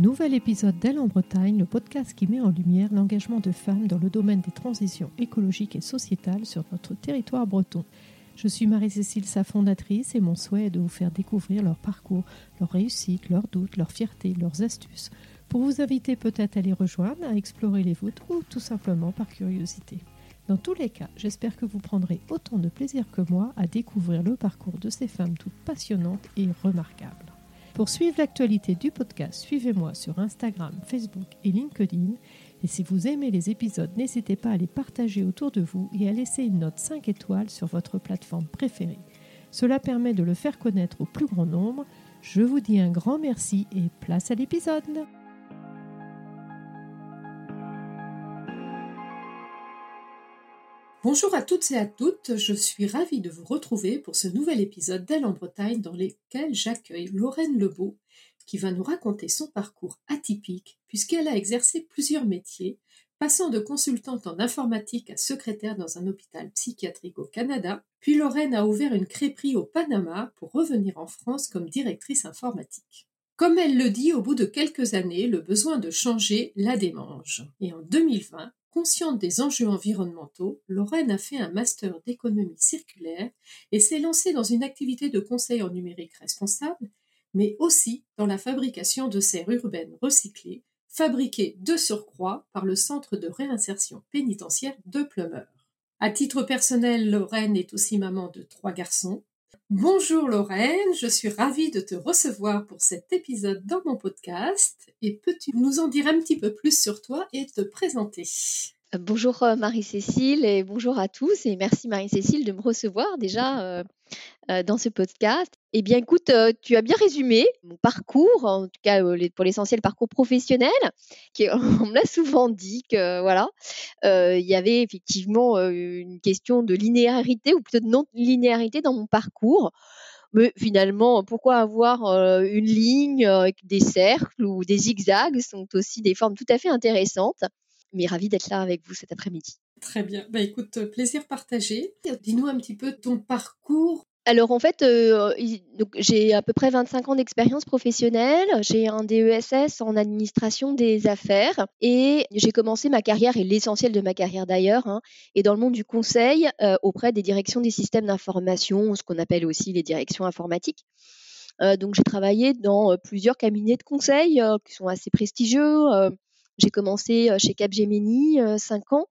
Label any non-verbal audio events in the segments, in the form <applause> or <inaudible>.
Nouvel épisode d'Elle en Bretagne, le podcast qui met en lumière l'engagement de femmes dans le domaine des transitions écologiques et sociétales sur notre territoire breton. Je suis Marie-Cécile, sa fondatrice, et mon souhait est de vous faire découvrir leur parcours, leurs réussites, leurs doutes, leurs fiertés, leurs astuces, pour vous inviter peut-être à les rejoindre, à explorer les vôtres ou tout simplement par curiosité. Dans tous les cas, j'espère que vous prendrez autant de plaisir que moi à découvrir le parcours de ces femmes toutes passionnantes et remarquables. Pour suivre l'actualité du podcast, suivez-moi sur Instagram, Facebook et LinkedIn. Et si vous aimez les épisodes, n'hésitez pas à les partager autour de vous et à laisser une note 5 étoiles sur votre plateforme préférée. Cela permet de le faire connaître au plus grand nombre. Je vous dis un grand merci et place à l'épisode. Bonjour à toutes et à toutes, je suis ravie de vous retrouver pour ce nouvel épisode d'Elle en Bretagne dans lequel j'accueille Lorraine Lebeau qui va nous raconter son parcours atypique puisqu'elle a exercé plusieurs métiers, passant de consultante en informatique à secrétaire dans un hôpital psychiatrique au Canada, puis Lorraine a ouvert une crêperie au Panama pour revenir en France comme directrice informatique. Comme elle le dit, au bout de quelques années, le besoin de changer la démange. Et en 2020, Consciente des enjeux environnementaux, Lorraine a fait un master d'économie circulaire et s'est lancée dans une activité de conseil en numérique responsable, mais aussi dans la fabrication de serres urbaines recyclées, fabriquées de surcroît par le Centre de réinsertion pénitentiaire de Plumeur. À titre personnel, Lorraine est aussi maman de trois garçons. Bonjour Lorraine, je suis ravie de te recevoir pour cet épisode dans mon podcast. Et peux-tu nous en dire un petit peu plus sur toi et te présenter? Bonjour euh, Marie-Cécile et bonjour à tous. Et merci Marie-Cécile de me recevoir déjà euh, dans ce podcast. Eh bien écoute, tu as bien résumé mon parcours, en tout cas pour l'essentiel parcours professionnel, qui, <laughs> on me l'a souvent dit que voilà, il y avait effectivement une question de linéarité ou plutôt de non-linéarité dans mon parcours. Mais finalement, pourquoi avoir une ligne des cercles ou des zigzags sont aussi des formes tout à fait intéressantes mais ravie d'être là avec vous cet après-midi. Très bien. Bah, écoute, euh, plaisir partagé. Dis-nous un petit peu ton parcours. Alors en fait, euh, j'ai à peu près 25 ans d'expérience professionnelle. J'ai un DESS en administration des affaires et j'ai commencé ma carrière et l'essentiel de ma carrière d'ailleurs hein, est dans le monde du conseil euh, auprès des directions des systèmes d'information, ce qu'on appelle aussi les directions informatiques. donc j'ai travaillé dans plusieurs cabinets de conseil qui sont assez prestigieux. J'ai commencé chez Capgemini 5 ans.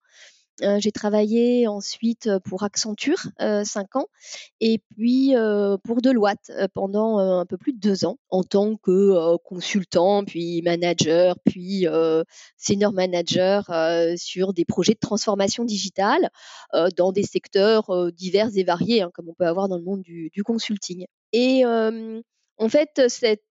J'ai travaillé ensuite pour Accenture 5 ans et puis pour Deloitte pendant un peu plus de deux ans en tant que consultant, puis manager, puis senior manager sur des projets de transformation digitale dans des secteurs divers et variés, hein, comme on peut avoir dans le monde du, du consulting. Et en fait,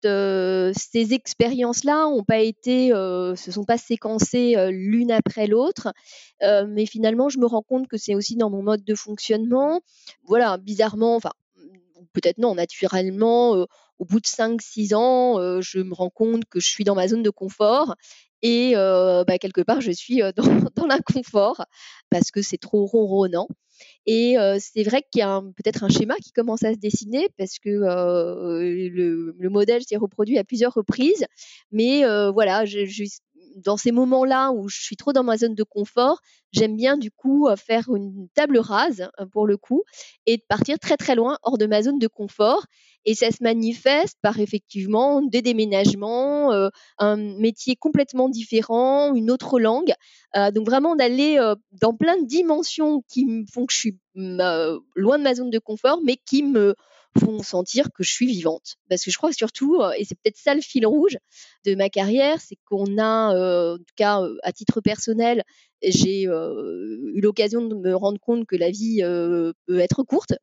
euh, ces expériences-là ont euh, se sont pas séquencées euh, l'une après l'autre, mais finalement, je me rends compte que c'est aussi dans mon mode de fonctionnement. Voilà, bizarrement, enfin, peut-être non, naturellement, au bout de 5-6 ans, je me rends compte que je suis dans ma zone de confort et bah, quelque part, je suis <laughs> dans, dans l'inconfort parce que c'est trop ronronnant. Et c'est vrai qu'il y a peut-être un schéma qui commence à se dessiner parce que le, le, modèle s'est reproduit à plusieurs reprises. Mais voilà, je, je, dans ces moments-là où je suis trop dans ma zone de confort, j'aime bien du coup faire une table rase pour le coup et de partir très très loin hors de ma zone de confort. Et ça se manifeste par effectivement des déménagements, euh, un métier complètement différent, une autre langue. Euh, donc vraiment d'aller euh, dans plein de dimensions qui font que je suis loin de ma zone de confort, mais qui me font sentir que je suis vivante. Parce que je crois surtout, et c'est peut-être ça le fil rouge de ma carrière, c'est qu'on a, en tout cas à titre personnel, j'ai eu l'occasion de me rendre compte que la vie peut être courte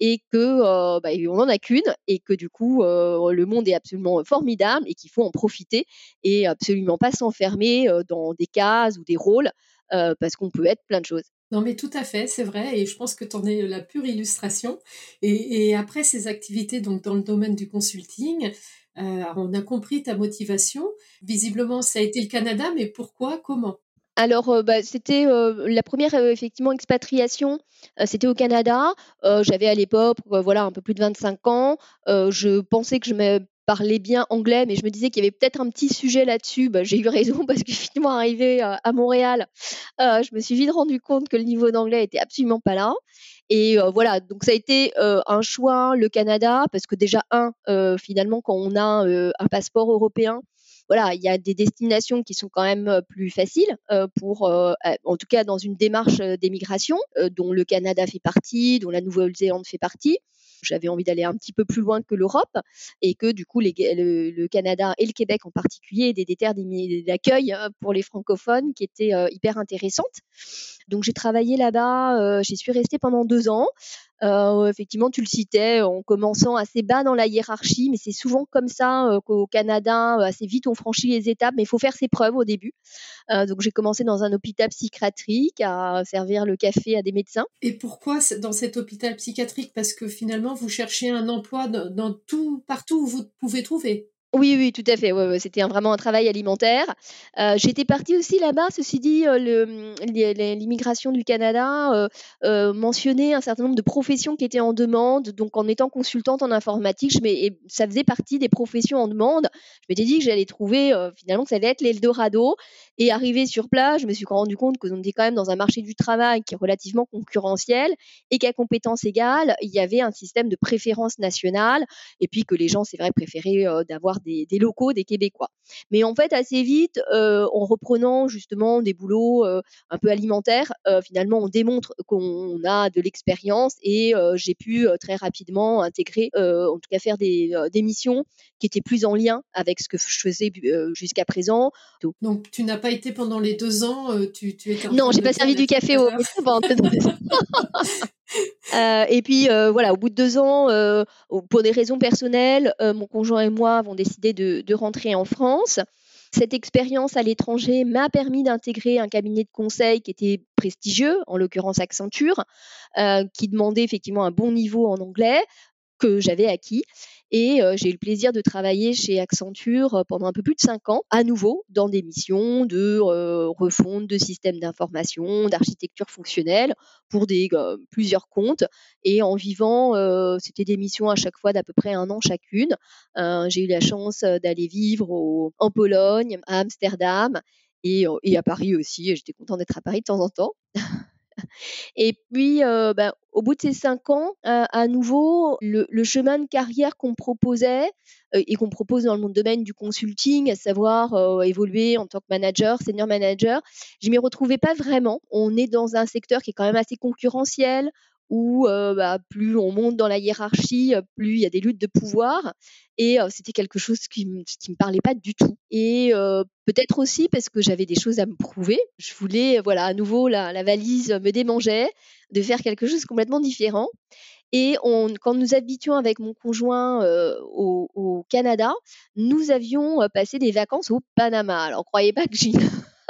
et que bah, on n'en a qu'une et que du coup le monde est absolument formidable et qu'il faut en profiter et absolument pas s'enfermer dans des cases ou des rôles parce qu'on peut être plein de choses. Non, mais tout à fait, c'est vrai, et je pense que tu en es la pure illustration. Et, après ces activités donc dans le domaine du consulting, on a compris ta motivation. Visiblement, ça a été le Canada, mais pourquoi, comment? Alors, euh, bah, c'était euh, la première euh, effectivement expatriation, c'était au Canada. J'avais à l'époque, voilà, un peu plus de 25 ans. je pensais que je parlais bien anglais, mais je me disais qu'il y avait peut-être un petit sujet là-dessus. Bah, j'ai eu raison <laughs> parce que finalement, arrivé à Montréal, je me suis vite rendu compte que le niveau d'anglais était absolument pas là. Et voilà, donc ça a été un choix, le Canada, parce que déjà, un, finalement, quand on a un passeport européen, voilà, il y a des destinations qui sont quand même plus faciles pour, en tout cas dans une démarche d'émigration, dont le Canada fait partie, dont la Nouvelle-Zélande fait partie j'avais envie d'aller un petit peu plus loin que l'Europe et que du coup le, Canada et le Québec en particulier étaient des terres d'accueil pour les francophones qui étaient hyper intéressantes. Donc j'ai travaillé là-bas, j'y suis restée pendant deux ans. Euh, effectivement, tu le citais, en commençant assez bas dans la hiérarchie, mais c'est souvent comme ça euh, qu'au Canada, euh, assez vite, on franchit les étapes, mais il faut faire ses preuves au début. donc, j'ai commencé dans un hôpital psychiatrique à servir le café à des médecins. Et pourquoi dans cet hôpital psychiatrique? Parce que finalement, vous cherchez un emploi dans tout, partout où vous pouvez trouver? Oui, oui, tout à fait. C'était vraiment un travail alimentaire. Euh, j'étais partie aussi là-bas, ceci dit, euh, mmh, l'immigration du Canada euh, mentionnait un certain nombre de professions qui étaient en demande. Donc, en étant consultante en informatique, ça faisait partie des professions en demande. Je m'étais dit que j'allais trouver finalement que ça allait être l'Eldorado. Et arrivé sur place, je me suis rendu compte que on était quand même dans un marché du travail qui est relativement concurrentiel et qu'à compétences égales, il y avait un système de préférence nationale. Et puis que les gens, c'est vrai, préféraient d'avoir des, locaux, des Québécois. Mais en fait, assez vite, euh, en reprenant justement des boulots euh, un peu alimentaires, euh, finalement, on démontre qu'on a de l'expérience et j'ai pu très rapidement intégrer, en tout cas faire des, missions qui étaient plus en lien avec ce que je faisais jusqu'à présent. Donc, tu n'as pas été pendant les deux ans, tu, tu étais Non, j'ai pas servi du café au. <laughs> <laughs> Euh, et puis euh, voilà, au bout de deux ans, euh, pour des raisons personnelles, mon conjoint et moi avons décidé de, rentrer en France. Cette expérience à l'étranger m'a permis d'intégrer un cabinet de conseil qui était prestigieux, en l'occurrence Accenture, qui demandait effectivement un bon niveau en anglais que j'avais acquis. Et euh, j'ai eu le plaisir de travailler chez Accenture euh, pendant un peu plus de cinq ans, à nouveau dans des missions de euh, refonte de systèmes d'information, d'architecture fonctionnelle pour des plusieurs comptes. Et en vivant, c'était des missions à chaque fois d'à peu près un an chacune. j'ai eu la chance d'aller vivre en Pologne, à Amsterdam et, et à Paris aussi. J'étais contente d'être à Paris de temps en temps. Et puis, euh, ben, au bout de ces cinq ans, euh, à nouveau, le, chemin de carrière qu'on proposait euh, et qu'on propose dans le domaine du consulting, à savoir évoluer en tant que manager, senior manager, je m'y retrouvais pas vraiment. On est dans un secteur qui est quand même assez concurrentiel, où bah, plus on monte dans la hiérarchie, plus il y a des luttes de pouvoir. Et c'était quelque chose qui ne me parlait pas du tout. Et peut-être aussi parce que j'avais des choses à me prouver. Je voulais, voilà, à nouveau, la, valise me démangeait de faire quelque chose complètement différent. Et quand nous habitions avec mon conjoint au, au, Canada, nous avions passé des vacances au Panama. Alors, croyez pas que j'ai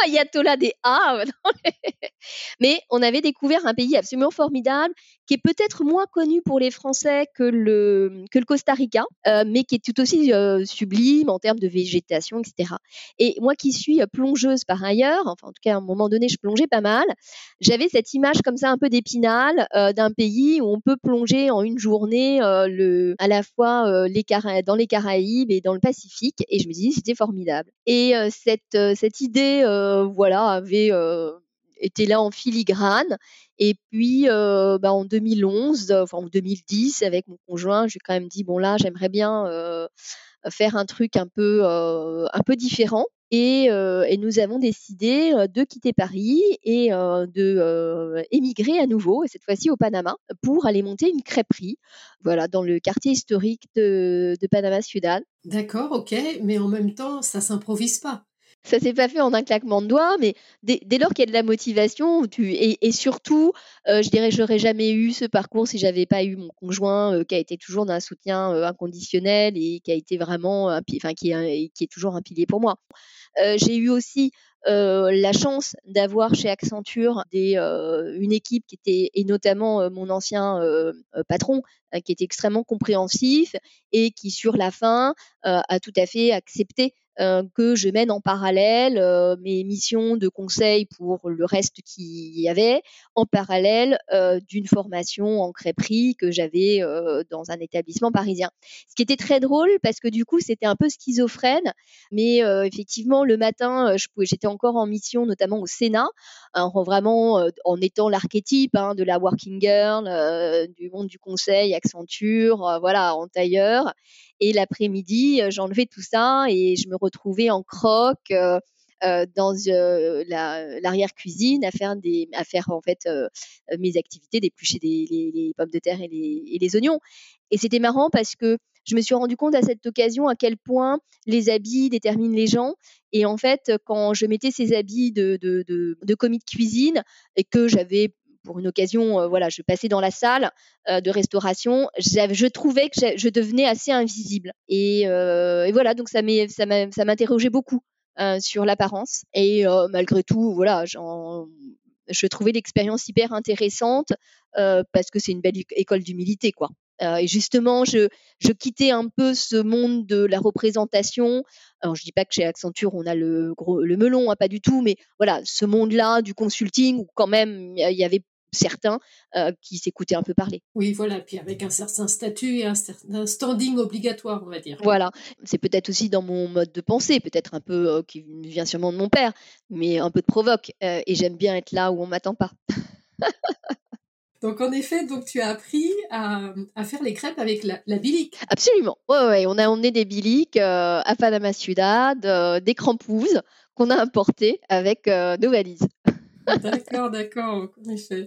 ayatollah des A. <laughs> Mais on avait découvert un pays absolument formidable qui est peut-être moins connu pour les Français que le, Costa Rica, euh, mais qui est tout aussi euh, sublime en termes de végétation, etc. Et moi qui suis plongeuse par ailleurs, enfin en tout cas à un moment donné je plongeais pas mal, j'avais cette image comme ça un peu d'épinal euh, d'un pays où on peut plonger en une journée à la fois dans les Caraïbes et dans le Pacifique, et je me disais c'était formidable. Et cette idée voilà, avait euh, été là en filigrane. Et puis, euh, bah, en 2011, enfin en 2010, avec mon conjoint, j'ai quand même dit bon là, j'aimerais bien euh, faire un truc un peu, un peu différent. Et, nous avons décidé de quitter Paris et de émigrer à nouveau, et cette fois-ci au Panama, pour aller monter une crêperie, voilà, dans le quartier historique de, de Panama Ciudad. D'accord, ok, mais en même temps, ça s'improvise pas ça s'est pas fait en un claquement de doigts, mais dès, lors qu'il y a de la motivation, et, surtout, euh, je dirais, j'aurais jamais eu ce parcours si j'avais pas eu mon conjoint euh, qui a été toujours d'un soutien euh, inconditionnel et qui a été vraiment, enfin, qui est, toujours un pilier pour moi. J'ai eu aussi la chance d'avoir chez Accenture une équipe qui était, et notamment mon ancien patron, qui était extrêmement compréhensif et qui, sur la fin, a tout à fait accepté que je mène en parallèle mes missions de conseil pour le reste qui y avait, en parallèle d'une formation en crêperie que j'avais dans un établissement parisien. Ce qui était très drôle parce que du coup c'était un peu schizophrène, mais effectivement le matin j'étais encore en mission notamment au Sénat, en vraiment en étant l'archétype hein, de la working girl, du monde du conseil, Accenture, voilà en tailleur. Et l'après-midi, j'enlevais tout ça et je me retrouvais en croque dans l'arrière cuisine à faire des, à faire en fait mes activités, d'éplucher les, pommes de terre et les, oignons. Et c'était marrant parce que je me suis rendu compte à cette occasion à quel point les habits déterminent les gens. Et en fait, quand je mettais ces habits de, de commis de cuisine et que j'avais pour une occasion, voilà, je passais dans la salle de restauration, je trouvais que je devenais assez invisible. Et, et voilà, donc ça m'interrogeait beaucoup. Euh, sur l'apparence. Et euh, malgré tout, voilà, je trouvais l'expérience hyper intéressante euh, parce que c'est une belle école d'humilité, quoi. et justement, je, quittais un peu ce monde de la représentation. Alors, je dis pas que chez Accenture on a le melon, hein, pas du tout, mais voilà, ce monde-là du consulting où quand même il y avait certains euh, qui s'écoutaient un peu parler. Oui, voilà, puis avec un certain statut et un, certain standing obligatoire, on va dire. Voilà, c'est peut-être aussi dans mon mode de pensée, peut-être un peu euh, qui vient sûrement de mon père, mais un peu de provoque. Euh, et j'aime bien être là où on m'attend pas. <laughs> Donc en effet, donc tu as appris à, faire les crêpes avec la, la bilique. Absolument. Ouais, ouais, on a emmené des biliques à Panama Ciudad, des crampouses qu'on a importées avec nos valises. D'accord, d'accord,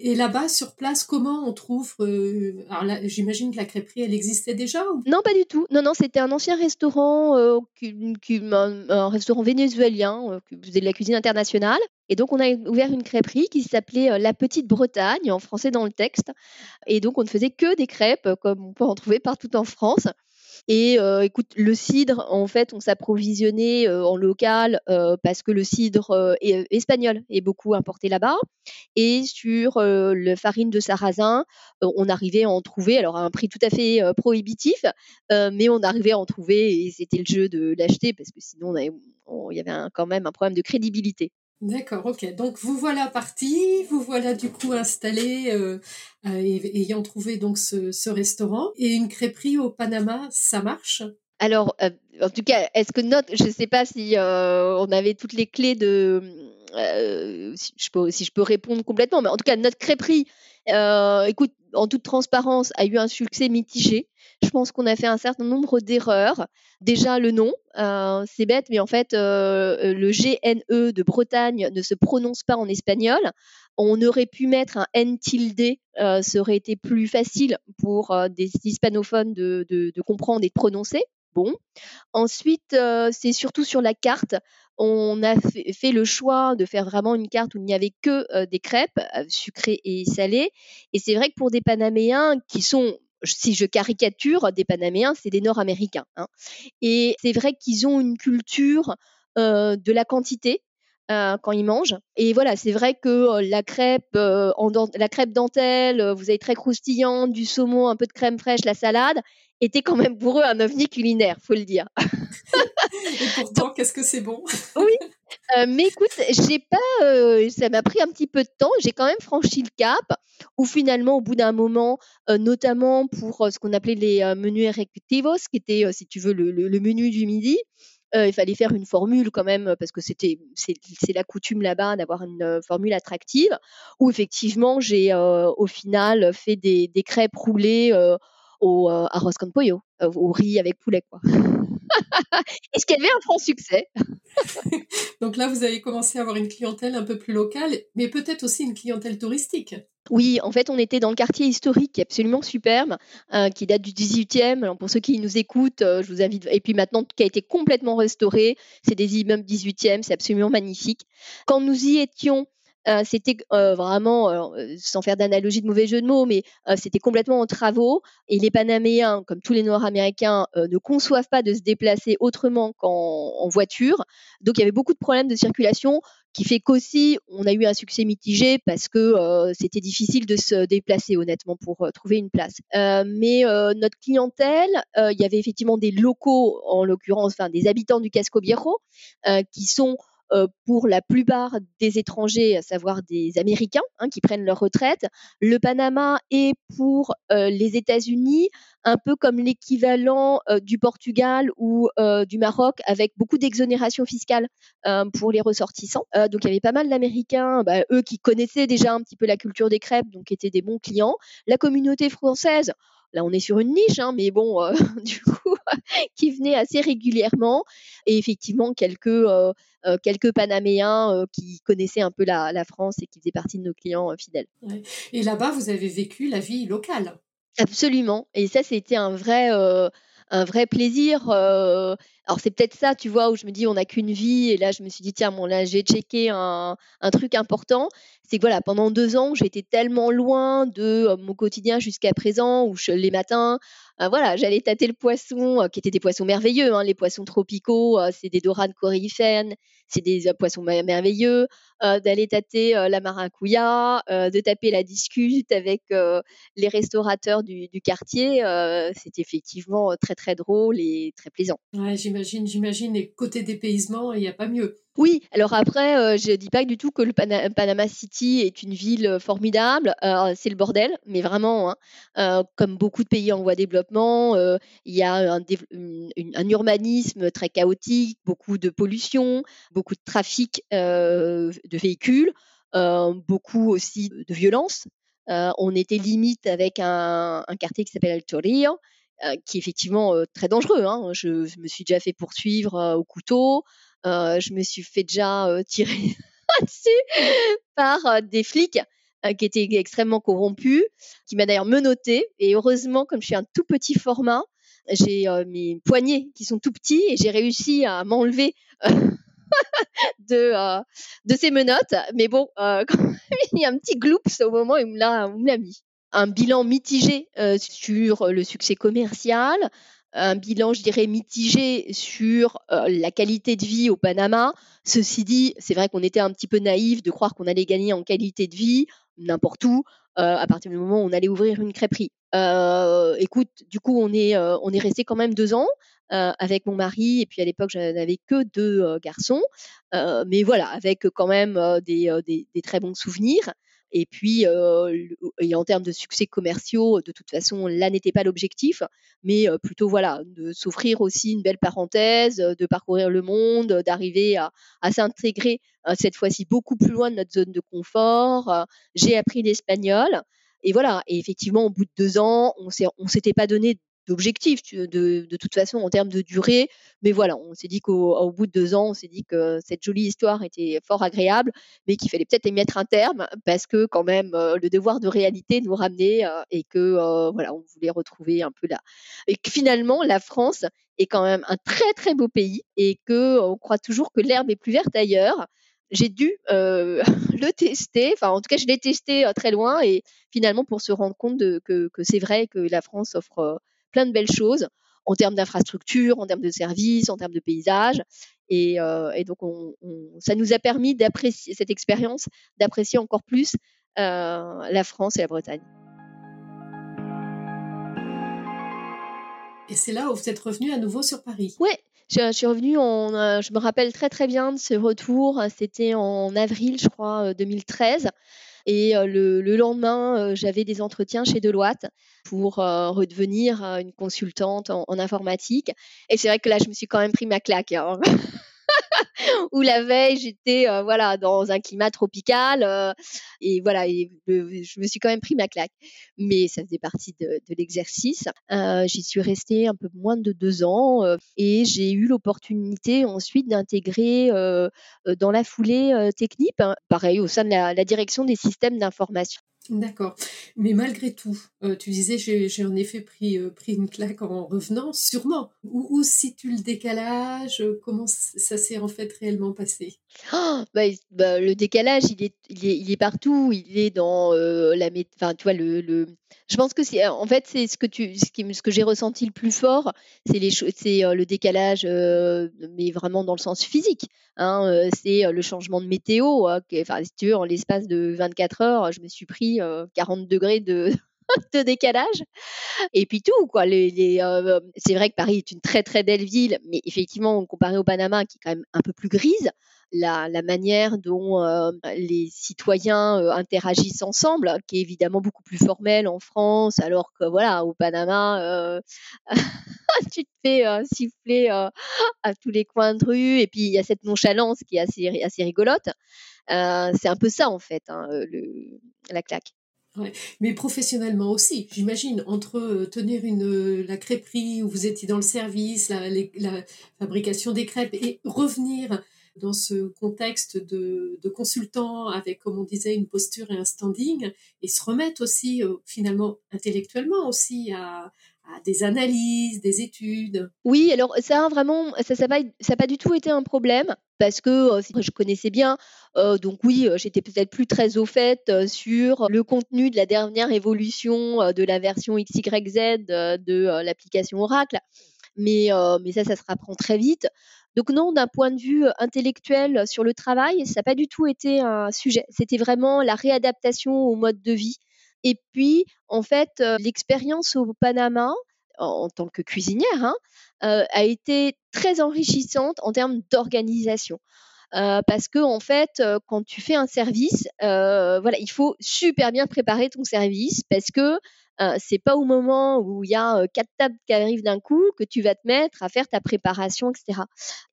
Et là-bas, sur place, comment on trouve euh, Alors là, j'imagine que la crêperie, elle existait déjà Non, pas du tout. Non, non, c'était un ancien restaurant, euh, un, restaurant vénézuélien euh, qui faisait de la cuisine internationale. Et donc, on a ouvert une crêperie qui s'appelait La Petite Bretagne, en français dans le texte. Et donc, on ne faisait que des crêpes, comme on peut en trouver partout en France. Et euh, écoute, le cidre, en fait, on s'approvisionnait euh, en local euh, parce que le cidre espagnol est beaucoup importé là-bas. Et sur le farine de sarrasin, on arrivait à en trouver, alors à un prix tout à fait prohibitif, mais on arrivait à en trouver et c'était le jeu de l'acheter parce que sinon, il y avait quand même un problème de crédibilité. D'accord, ok. Donc vous voilà parti, vous voilà du coup installé, euh, euh, ayant trouvé donc ce, restaurant et une crêperie au Panama, ça marche? Alors, euh, en tout cas, est-ce que notre, je ne sais pas si on avait toutes les clés de, si je, peux, si je peux répondre complètement, mais en tout cas notre crêperie, écoute, en toute transparence, a eu un succès mitigé. Je pense qu'on a fait un certain nombre d'erreurs. Déjà, le nom, euh, c'est bête, mais en fait, euh, le GNE de Bretagne ne se prononce pas en espagnol. On aurait pu mettre un N tilde, euh, ça aurait été plus facile pour des hispanophones de, comprendre et de prononcer. Bon. Ensuite, c'est surtout sur la carte. On a fait, le choix de faire vraiment une carte où il n'y avait que des crêpes sucrées et salées. Et c'est vrai que pour des Panaméens qui sont si je caricature, des Panaméens, c'est des Nord-Américains. Hein. Et c'est vrai qu'ils ont une culture euh, de la quantité. Euh, quand ils mangent. Et voilà, c'est vrai que euh, la crêpe, la crêpe dentelle, vous avez très croustillante, du saumon, un peu de crème fraîche, la salade, était quand même pour eux un ovni culinaire, faut le dire. <laughs> Et <laughs> pourtant, qu'est-ce que c'est bon <laughs> Oui, euh, mais écoute, j'ai pas, euh, ça m'a pris un petit peu de temps. J'ai quand même franchi le cap. Où finalement, au bout d'un moment, euh, notamment pour ce qu'on appelait les menus ejecutivos, qui était, si tu veux, le, menu du midi, il fallait faire une formule quand même parce que c'était c'est, la coutume là-bas d'avoir une formule attractive. Où effectivement, j'ai au final fait des, des crêpes roulées au arroz con pollo, au riz avec poulet, quoi. <laughs> <laughs> Et ce qui avait un franc succès? <laughs> Donc là, vous avez commencé à avoir une clientèle un peu plus locale, mais peut-être aussi une clientèle touristique. Oui, en fait, on était dans le quartier historique qui est absolument superbe, euh, qui date du 18e. Alors pour ceux qui nous écoutent, euh, je vous invite. Et puis maintenant, qui a été complètement restauré, c'est des immeubles 18e, c'est absolument magnifique. Quand nous y étions, c'était vraiment, sans faire d'analogie de mauvais jeu de mots, mais c'était complètement en travaux. Et les Panaméens, comme tous les Nord-Américains, ne conçoivent pas de se déplacer autrement qu'en voiture. Donc il y avait beaucoup de problèmes de circulation qui fait qu'aussi on a eu un succès mitigé parce que c'était difficile de se déplacer honnêtement pour trouver une place. mais notre clientèle, il y avait effectivement des locaux, en l'occurrence, enfin des habitants du Casco Viejo, qui sont euh, pour la plupart des étrangers, à savoir des Américains hein, qui prennent leur retraite. Le Panama est pour euh, les États-Unis un peu comme l'équivalent euh, du Portugal ou du Maroc, avec beaucoup d'exonération fiscale pour les ressortissants. donc il y avait pas mal d'Américains, bah, eux qui connaissaient déjà un petit peu la culture des crêpes, donc étaient des bons clients. La communauté française, Là, on est sur une niche, hein, mais bon, euh, <laughs> du coup, <laughs> qui venait assez régulièrement. Et effectivement, quelques, euh, euh, quelques Panaméens qui connaissaient un peu la, France et qui faisaient partie de nos clients fidèles. Et là-bas, vous avez vécu la vie locale. Absolument. Et ça, c'était un vrai, un vrai plaisir. alors c'est peut-être ça, tu vois, où je me dis on n'a qu'une vie. Et là, je me suis dit tiens, bon là, j'ai checké un, un, truc important. C'est que voilà, pendant deux ans, j'étais tellement loin de mon quotidien jusqu'à présent, où je, les matins, voilà, j'allais tâter le poisson, qui étaient des poissons merveilleux. Hein, les poissons tropicaux, c'est des dorades coryphènes, c'est des poissons merveilleux. d'aller tâter la maracouya, de taper la discute avec les restaurateurs du, quartier, c'est effectivement très très drôle et très plaisant. J'imagine, j'imagine. Et côté dépaysement, il n'y a pas mieux. Oui, alors après, euh, je ne dis pas du tout que le Panama City est une ville euh, formidable. Euh, c'est le bordel, mais vraiment, hein. comme beaucoup de pays en voie de développement, il y a un, urbanisme très chaotique, beaucoup de pollution, beaucoup de trafic de véhicules, beaucoup aussi de violence. on était limite avec un, quartier qui s'appelle El qui est effectivement très dangereux. Hein. Je, me suis déjà fait poursuivre au couteau. Euh, je me suis fait déjà euh, tirer <laughs> dessus par euh, des flics qui étaient extrêmement corrompus, qui m'a d'ailleurs menotté. Et heureusement, comme je suis un tout petit format, j'ai mes poignets qui sont tout petits et j'ai réussi à m'enlever <laughs> de, de ces menottes. Mais bon, <laughs> il y a un petit gloops au moment où il me l'a mis. Un bilan mitigé sur le succès commercial, un bilan, je dirais, mitigé sur euh, la qualité de vie au Panama. Ceci dit, c'est vrai qu'on était un petit peu naïf de croire qu'on allait gagner en qualité de vie n'importe où euh, à partir du moment où on allait ouvrir une crêperie. Euh, écoute, du coup, on est, on est resté quand même deux ans. avec mon mari et puis à l'époque je n'avais que deux garçons mais voilà avec quand même des, des, très bons souvenirs et puis, et en termes de succès commerciaux, de toute façon, là n'était pas l'objectif, mais plutôt voilà, de s'offrir aussi une belle parenthèse, de parcourir le monde, d'arriver à, s'intégrer cette fois-ci beaucoup plus loin de notre zone de confort. J'ai appris l'espagnol. Et voilà, et effectivement, au bout de deux ans, on ne s'était pas donné d'objectif de, de, toute façon en termes de durée. Mais voilà, on s'est dit qu'au bout de deux ans, on s'est dit que cette jolie histoire était fort agréable, mais qu'il fallait peut-être y mettre un terme parce que quand même euh, le devoir de réalité nous ramenait euh, et que euh, voilà, on voulait retrouver un peu là. Et que finalement, la France est quand même un très très beau pays et que on croit toujours que l'herbe est plus verte ailleurs. J'ai dû <laughs> le tester, enfin en tout cas je l'ai testé très loin et finalement pour se rendre compte que, que c'est vrai que la France offre plein de belles choses en termes d'infrastructures, en termes de services, en termes de paysages. Et, euh, donc, ça nous a permis d'apprécier cette expérience, d'apprécier encore plus euh, la France et la Bretagne. Et c'est là où vous êtes revenu à nouveau sur Paris? Oui, je, suis revenue, en, euh, je me rappelle très très bien de ce retour, c'était en avril, je crois, 2013. Et le, lendemain, j'avais des entretiens chez Deloitte pour redevenir une consultante en, informatique. Et c'est vrai que là, je me suis quand même pris ma claque. Hein. <laughs> où la veille j'étais euh, voilà dans un climat tropical euh, et voilà et, je me suis quand même pris ma claque. Mais ça faisait partie de, l'exercice. Euh, j'y suis restée un peu moins de deux ans et j'ai eu l'opportunité ensuite d'intégrer dans la foulée technique hein, pareil au sein de la direction des systèmes d'information D'accord. Mais malgré tout, euh, tu disais, j'ai en effet pris, euh, pris une claque en revenant, sûrement. Où, où situe le décalage Comment ça s'est en fait réellement passé? Oh, bah, bah, le décalage, il est, il est, partout. Il est dans euh, la, enfin, tu vois, le, le, Je pense que c'est, en fait, c'est ce que tu, ce, ce que j'ai ressenti le plus fort, c'est les, c'est euh, le décalage, euh, mais vraiment dans le sens physique. Hein, c'est le changement de météo. Hein, enfin, tu veux, en l'espace de 24 heures, je me suis pris 40 degrés de de décalage. Et puis tout, quoi. Les, c'est vrai que Paris est une très très belle ville, mais effectivement, comparé au Panama, qui est quand même un peu plus grise, la, manière dont euh, les citoyens euh, interagissent ensemble, qui est évidemment beaucoup plus formelle en France, alors que voilà, au Panama, euh, <laughs> tu te fais siffler à tous les coins de rue, et puis il y a cette nonchalance qui est assez, assez rigolote. c'est un peu ça en fait, hein, la claque. Mais professionnellement aussi, j'imagine, entre tenir une, la crêperie où vous étiez dans le service, la, la fabrication des crêpes et revenir dans ce contexte de, de consultant avec, comme on disait, une posture et un standing, et se remettre aussi euh, finalement intellectuellement aussi à, des analyses, des études. Oui, alors ça vraiment, ça n'a ça pas du tout été un problème parce que euh, je connaissais bien. Euh, donc oui, j'étais peut-être plus très au fait sur le contenu de la dernière évolution de la version XYZ de l'application Oracle. Mais, mais ça, ça se rapprend très vite. Donc non, d'un point de vue intellectuel sur le travail, ça n'a pas du tout été un sujet. C'était vraiment la réadaptation au mode de vie. Et puis, en fait, l'expérience au Panama, en, tant que cuisinière, hein, a été très enrichissante en termes d'organisation. parce que en fait, quand tu fais un service, voilà, il faut super bien préparer ton service parce que euh, c'est pas au moment où il y a quatre tables qui arrivent d'un coup que tu vas te mettre à faire ta préparation, etc.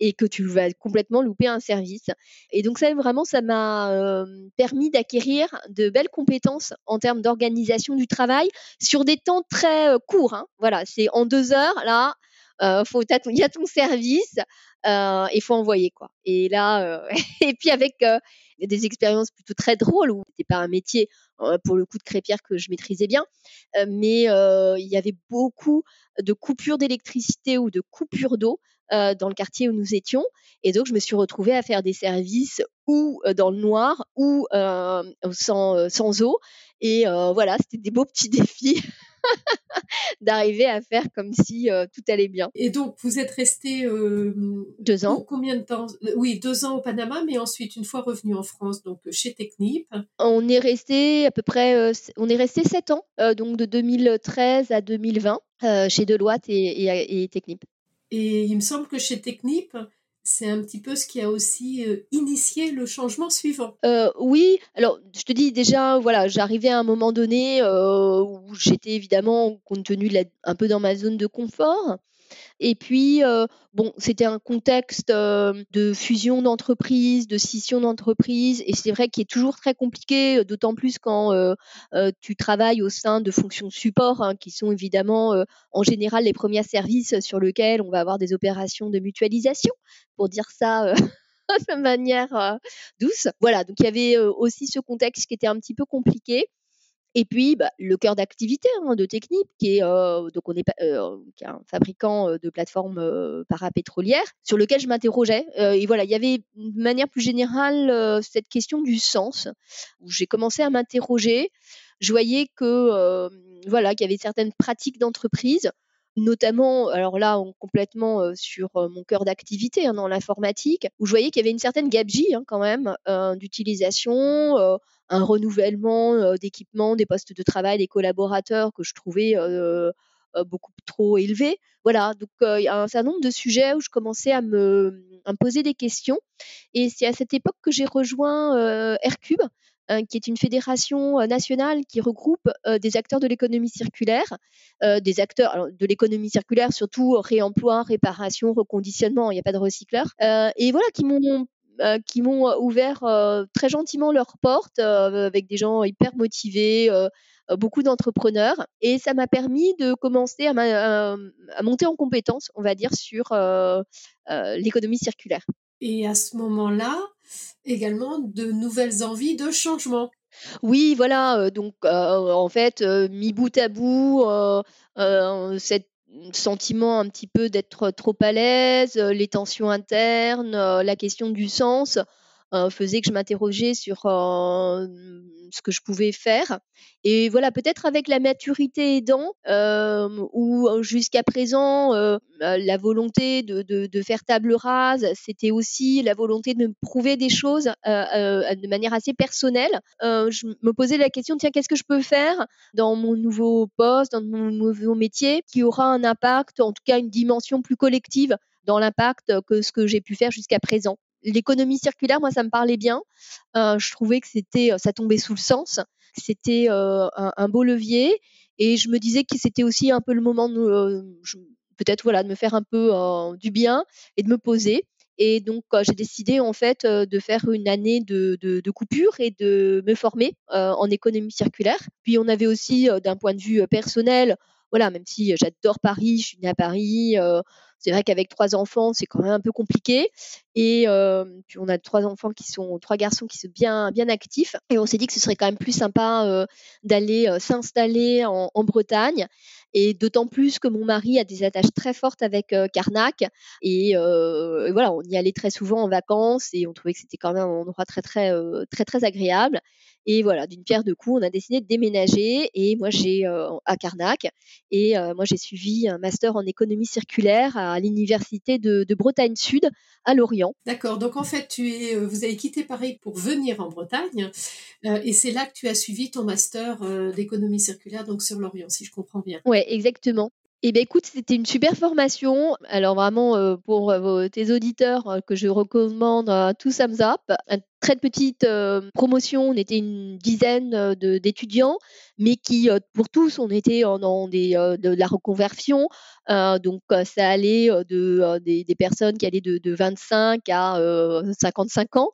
Et que tu vas complètement louper un service. Et donc ça, vraiment, ça m'a permis d'acquérir de belles compétences en termes d'organisation du travail sur des temps très courts. Hein. Voilà, c'est en deux heures, là, il y a ton service, euh, il faut envoyer quoi. Et là, <laughs> et puis avec des expériences plutôt très drôles où c'était pas un métier euh, pour le coup de crêpière que je maîtrisais bien, euh, mais euh, il y avait beaucoup de coupures d'électricité ou de coupures d'eau dans le quartier où nous étions. Et donc, je me suis retrouvée à faire des services ou dans le noir ou sans, eau. Et voilà, c'était des beaux petits <laughs> défis <laughs> d'arriver à faire comme si euh, tout allait bien. Et donc, vous êtes resté euh, deux ans. Combien de temps? Oui, deux ans au Panama, mais ensuite, une fois revenu en France, donc chez Technip. On est resté à peu près, euh, on est resté sept ans, donc de 2013 à 2020, chez Deloitte et, et, et Technip. Et il me semble que chez Technip, c'est un petit peu ce qui a aussi euh, initié le changement suivant. Euh, oui, alors je te dis déjà, voilà, j'arrivais à un moment donné euh, où j'étais évidemment, compte tenu un peu dans ma zone de confort, et puis, euh, bon, c'était un contexte euh, de fusion d'entreprises, de scission d'entreprises, et c'est vrai qu'il est toujours très compliqué, euh, d'autant plus quand tu travailles au sein de fonctions support, hein, qui sont évidemment en général les premiers services sur lesquels on va avoir des opérations de mutualisation, pour dire ça. <laughs> de manière douce. Voilà, donc il y avait aussi ce contexte qui était un petit peu compliqué. Et puis, bah, le cœur d'activité hein, de Technip, qui est, donc on est, qui est un fabricant de plateformes parapétrolières, sur lequel je m'interrogeais. et voilà, il y avait de manière plus générale cette question du sens, où j'ai commencé à m'interroger. Je voyais que voilà, qu'il y avait certaines pratiques d'entreprise notamment, alors là, complètement sur mon cœur d'activité hein, dans l'informatique, où je voyais qu'il y avait une certaine gabegie hein, quand même d'utilisation, un renouvellement d'équipements, des postes de travail, des collaborateurs que je trouvais beaucoup trop élevés. Voilà, donc il y a un certain nombre de sujets où je commençais à me, à me poser des questions. Et c'est à cette époque que j'ai rejoint Aircube, qui est une fédération euh, nationale qui regroupe euh, des acteurs de l'économie circulaire, euh, des acteurs de l'économie circulaire, surtout réemploi, réparation, reconditionnement, il n'y a pas de recycleur, et voilà, qui m'ont qui m'ont ouvert très gentiment leurs portes avec des gens hyper motivés, beaucoup d'entrepreneurs. Et ça m'a permis de commencer à, à, monter en compétence, on va dire, sur l'économie circulaire. Et à ce moment-là, également de nouvelles envies de changement. Oui, voilà. donc, en fait, mis bout à bout, cet sentiment un petit peu d'être trop à l'aise, les tensions internes, la question du sens. Faisait que je m'interrogeais sur ce que je pouvais faire. Et voilà, peut-être avec la maturité aidant, ou jusqu'à présent, la volonté de, de, faire table rase, c'était aussi la volonté de me prouver des choses de manière assez personnelle. je me posais la question, tiens, qu'est-ce que je peux faire dans mon nouveau poste, dans mon nouveau métier, qui aura un impact, en tout cas une dimension plus collective dans l'impact que ce que j'ai pu faire jusqu'à présent? L'économie circulaire, moi, ça me parlait bien. Euh, je trouvais que c'était, euh, ça tombait sous le sens. C'était euh, un, beau levier, et je me disais que c'était aussi un peu le moment de, peut-être voilà, de me faire un peu du bien et de me poser. Et donc, j'ai décidé en fait de faire une année de, coupure et de me former en économie circulaire. Puis, on avait aussi, d'un point de vue personnel, voilà, même si j'adore Paris, je suis née à Paris, c'est vrai qu'avec trois enfants, c'est quand même un peu compliqué. Et puis on a trois enfants qui sont, trois garçons qui sont bien, bien actifs. Et on s'est dit que ce serait quand même plus sympa d'aller s'installer en, Bretagne. Et d'autant plus que mon mari a des attaches très fortes avec Carnac. Et, voilà, on y allait très souvent en vacances et on trouvait que c'était quand même un endroit très, très, très, très agréable. Et voilà, d'une pierre deux coups, on a décidé de déménager et moi j'ai à Carnac et moi j'ai suivi un master en économie circulaire à l'université de, Bretagne Sud à Lorient. D'accord, donc en fait tu es, vous avez quitté Paris pour venir en Bretagne et c'est là que tu as suivi ton master d'économie circulaire donc sur Lorient, si je comprends bien. Ouais, exactement. Eh bien, écoute, c'était une super formation. Alors vraiment, euh, pour euh, tes auditeurs euh, que je recommande un tout thumbs up. Une très petite promotion, on était une dizaine d'étudiants, mais qui, pour tous, on était dans des, de la reconversion. donc, ça allait de, des, personnes qui allaient de, de 25 à 55 ans,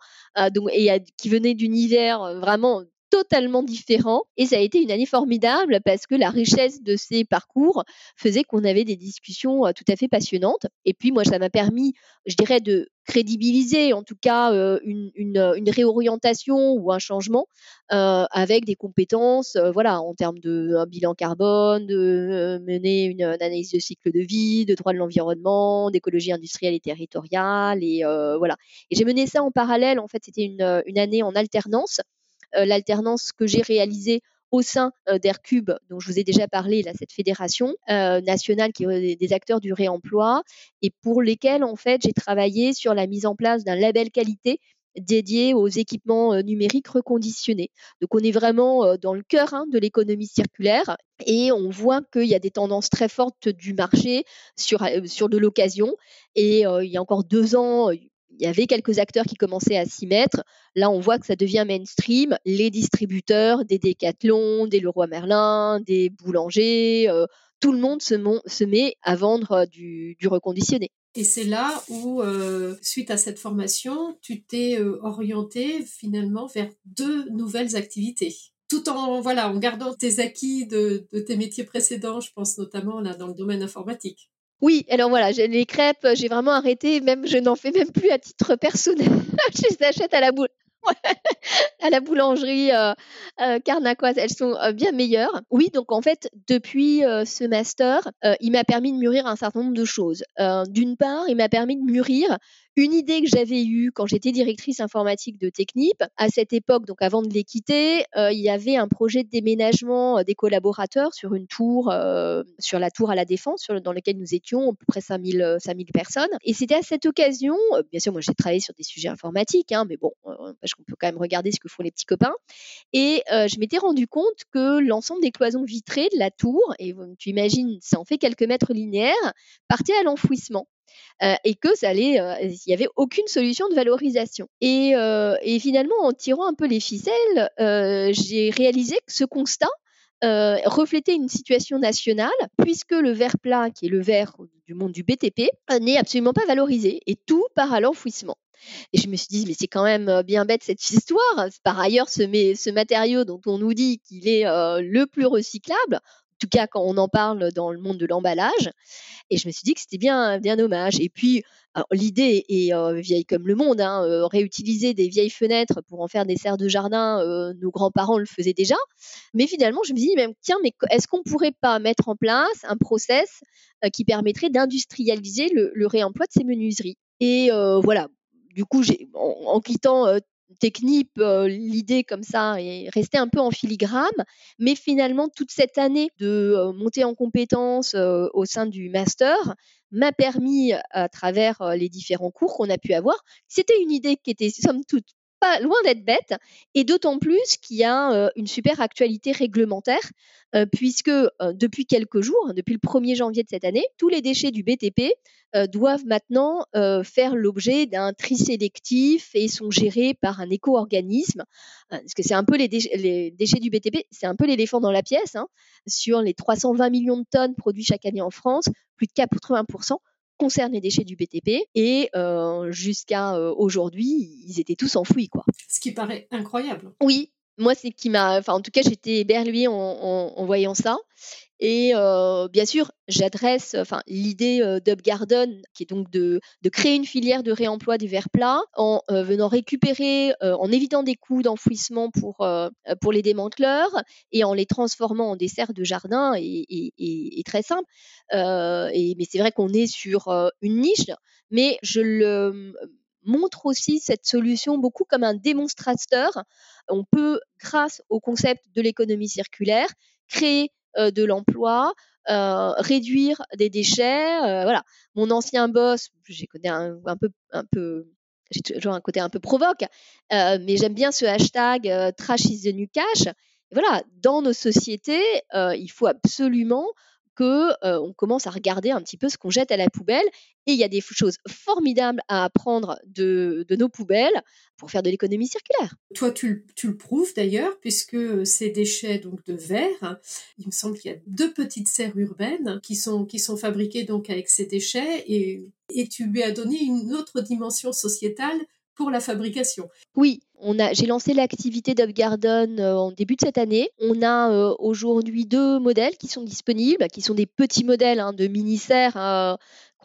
donc, et qui venaient d'univers vraiment totalement différent. Et ça a été une année formidable parce que la richesse de ces parcours faisait qu'on avait des discussions euh, tout à fait passionnantes. Et puis moi, ça m'a permis, je dirais, de crédibiliser en tout cas euh, une, une, réorientation ou un changement euh, avec des compétences voilà en termes de bilan carbone de mener une, analyse de cycle de vie de droit de l'environnement d'écologie industrielle et territoriale et voilà et j'ai mené ça en parallèle en fait c'était une, une année en alternance euh, l'alternance que j'ai réalisée au sein euh, d'Aircube, dont je vous ai déjà parlé, cette fédération euh, nationale qui est des acteurs du réemploi, et pour lesquels en fait j'ai travaillé sur la mise en place d'un label qualité dédié aux équipements numériques reconditionnés. Donc on est vraiment dans le cœur hein, de l'économie circulaire et on voit qu'il y a des tendances très fortes du marché sur, sur de l'occasion. Et il y a encore deux ans, il y avait quelques acteurs qui commençaient à s'y mettre. Là, on voit que ça devient mainstream. Les distributeurs, des Decathlon, des Leroy Merlin, des boulangers, euh, tout le monde se, met à vendre euh, du, reconditionné. Et c'est là où, euh, suite à cette formation, tu t'es orienté finalement vers deux nouvelles activités tout en voilà en gardant tes acquis de, tes métiers précédents, je pense notamment dans le domaine informatique. Oui, alors voilà, les crêpes, j'ai vraiment arrêté, même je n'en fais même plus à titre personnel. <laughs> je les achète à la boule. <laughs> à la boulangerie euh, euh, elles sont euh, bien meilleures. Oui, donc en fait, depuis ce master, il m'a permis de mûrir un certain nombre de choses. D'une part, il m'a permis de mûrir une idée que j'avais eue quand j'étais directrice informatique de Technip. À cette époque, donc avant de les quitter, il y avait un projet de déménagement des collaborateurs sur une tour, sur la tour à la Défense, dans laquelle nous étions à peu près 5000, 5000 personnes. Et c'était à cette occasion, bien sûr, moi j'ai travaillé sur des sujets informatiques, hein, mais bon, je on peut quand même regarder ce que font les petits copains. Et euh, je m'étais rendu compte que l'ensemble des cloisons vitrées de la tour, et tu imagines, ça en fait quelques mètres linéaires, partait à l'enfouissement. Euh, et que ça allait, euh, il n'y avait aucune solution de valorisation. Et, et, finalement, en tirant un peu les ficelles, j'ai réalisé que ce constat reflétait une situation nationale, puisque le verre plat, qui est le verre du monde du BTP, n'est absolument pas valorisé, et tout part à l'enfouissement. Et je me suis dit, mais c'est quand même bien bête cette histoire. Par ailleurs, ce, matériau dont on nous dit qu'il est le plus recyclable, tout cas quand on en parle dans le monde de l'emballage. Et je me suis dit que c'était bien, bien dommage. Et puis, l'idée est vieille comme le monde. Hein, réutiliser des vieilles fenêtres pour en faire des serres de jardin, nos grands-parents le faisaient déjà. Mais finalement, je me suis dit, même, tiens, mais est-ce qu'on ne pourrait pas mettre en place un process qui permettrait d'industrialiser le, réemploi de ces menuiseries? Et voilà, du coup, j'ai, en, quittant Technip, l'idée comme ça est restée un peu en filigrane, mais finalement toute cette année de montée en compétences au sein du master m'a permis, à travers les différents cours qu'on a pu avoir, c'était une idée qui était somme toute loin d'être bête, et d'autant plus qu'il y a une super actualité réglementaire, puisque depuis quelques jours, depuis le 1er janvier de cette année, tous les déchets du BTP doivent maintenant faire l'objet d'un tri sélectif et sont gérés par un éco-organisme. parce que c'est un peu les, déchets du BTP, c'est un peu l'éléphant dans la pièce. Hein. Sur les 320 millions de tonnes produits chaque année en France, plus de 80% concerne les déchets du BTP et euh, jusqu'à euh, aujourd'hui, ils étaient tous enfouis quoi. Ce qui paraît incroyable. Oui, moi c'est qui m'a, enfin en tout cas j'étais éberluée en, voyant ça et euh, bien sûr, j'adresse enfin, l'idée euh, d'UpGarden, qui est donc de, créer une filière de réemploi des verres plats en euh, venant récupérer, en évitant des coûts d'enfouissement pour, pour les démanteleurs et en les transformant en dessert de jardin est, très simple. et, mais c'est vrai qu'on est sur une niche, mais je le montre aussi cette solution beaucoup comme un démonstrateur. On peut, grâce au concept de l'économie circulaire, créer euh, de l'emploi, euh, réduire des déchets. Euh, voilà. Mon ancien boss, j'ai connu un, peu, un peu j'ai toujours un côté un peu provoque, mais j'aime bien ce hashtag trash is the new cash. voilà, dans nos sociétés, il faut absolument que on commence à regarder un petit peu ce qu'on jette à la poubelle. Et il y a des choses formidables à apprendre de, nos poubelles pour faire de l'économie circulaire. Toi, tu, le prouves d'ailleurs, puisque ces déchets donc de verre, il me semble qu'il y a deux petites serres urbaines qui sont, qui sont fabriquées donc avec ces déchets, et, et tu lui as donné une autre dimension sociétale pour la fabrication. Oui, j'ai lancé l'activité d'Upgarden euh, en début de cette année. On a euh, aujourd'hui deux modèles qui sont disponibles, qui sont des petits modèles hein, de mini-serres euh,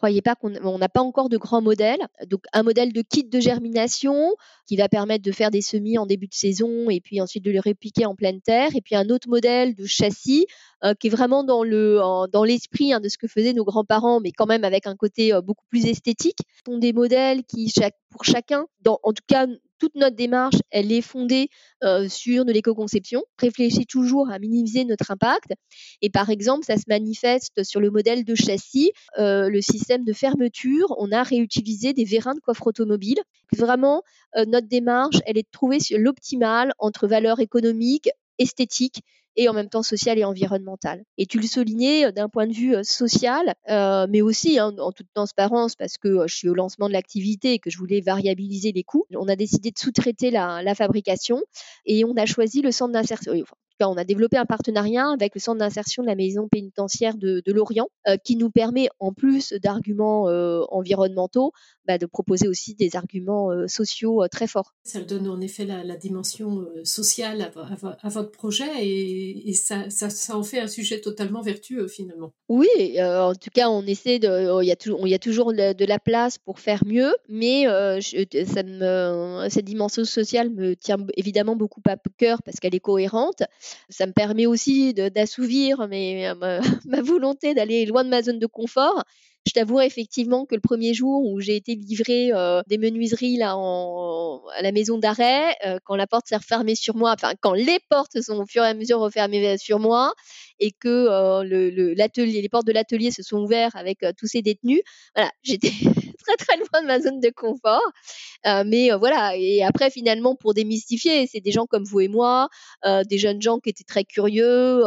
croyez pas qu'on n'a pas encore de grands modèles. Donc un modèle de kit de germination qui va permettre de faire des semis en début de saison et puis ensuite de les répliquer en pleine terre. Et puis un autre modèle de châssis euh, qui est vraiment dans le dans l'esprit hein, de ce que faisaient nos grands-parents, mais quand même avec un côté beaucoup plus esthétique. Ce sont des modèles qui pour chacun, en tout cas toute notre démarche, elle est fondée euh, sur de l'éco-conception, réfléchit toujours à minimiser notre impact. Et par exemple, ça se manifeste sur le modèle de châssis, euh, le système de fermeture. On a réutilisé des vérins de coffre automobile. Vraiment, euh, notre démarche, elle est de trouver l'optimal entre valeur économique, esthétique et en même temps social et environnemental. Et tu le soulignais euh, d'un point de vue euh, social, euh, mais aussi hein, en toute transparence parce que je suis au lancement de l'activité et que je voulais variabiliser les coûts. On a décidé de sous-traiter la, la, fabrication et on a choisi le centre d'insertion, on a développé un partenariat avec le centre d'insertion de la maison pénitentiaire de, Lorient, euh, qui nous permet, en plus d'arguments euh, environnementaux, bah, de proposer aussi des arguments euh, sociaux très forts. Ça donne en effet la, dimension sociale à, votre projet et, ça, en fait un sujet totalement vertueux finalement. Oui, en tout cas, on essaie de. Il y a, toujours de, la place pour faire mieux, mais cette dimension sociale me tient évidemment beaucoup à cœur parce qu'elle est cohérente. Ça me permet aussi d'assouvir <laughs> ma, volonté d'aller loin de ma zone de confort. Je t'avoue effectivement que le premier jour où j'ai été livrée euh, des menuiseries là à la maison d'arrêt, euh, quand la porte s'est refermée sur moi, enfin quand les portes sont au fur et à mesure refermées sur moi et que euh, les portes de l'atelier se sont ouvertes avec tous ces détenus, voilà, j'étais très très loin de ma zone de confort. mais voilà, et après finalement pour démystifier, c'est des gens comme vous et moi, des jeunes gens qui étaient très curieux.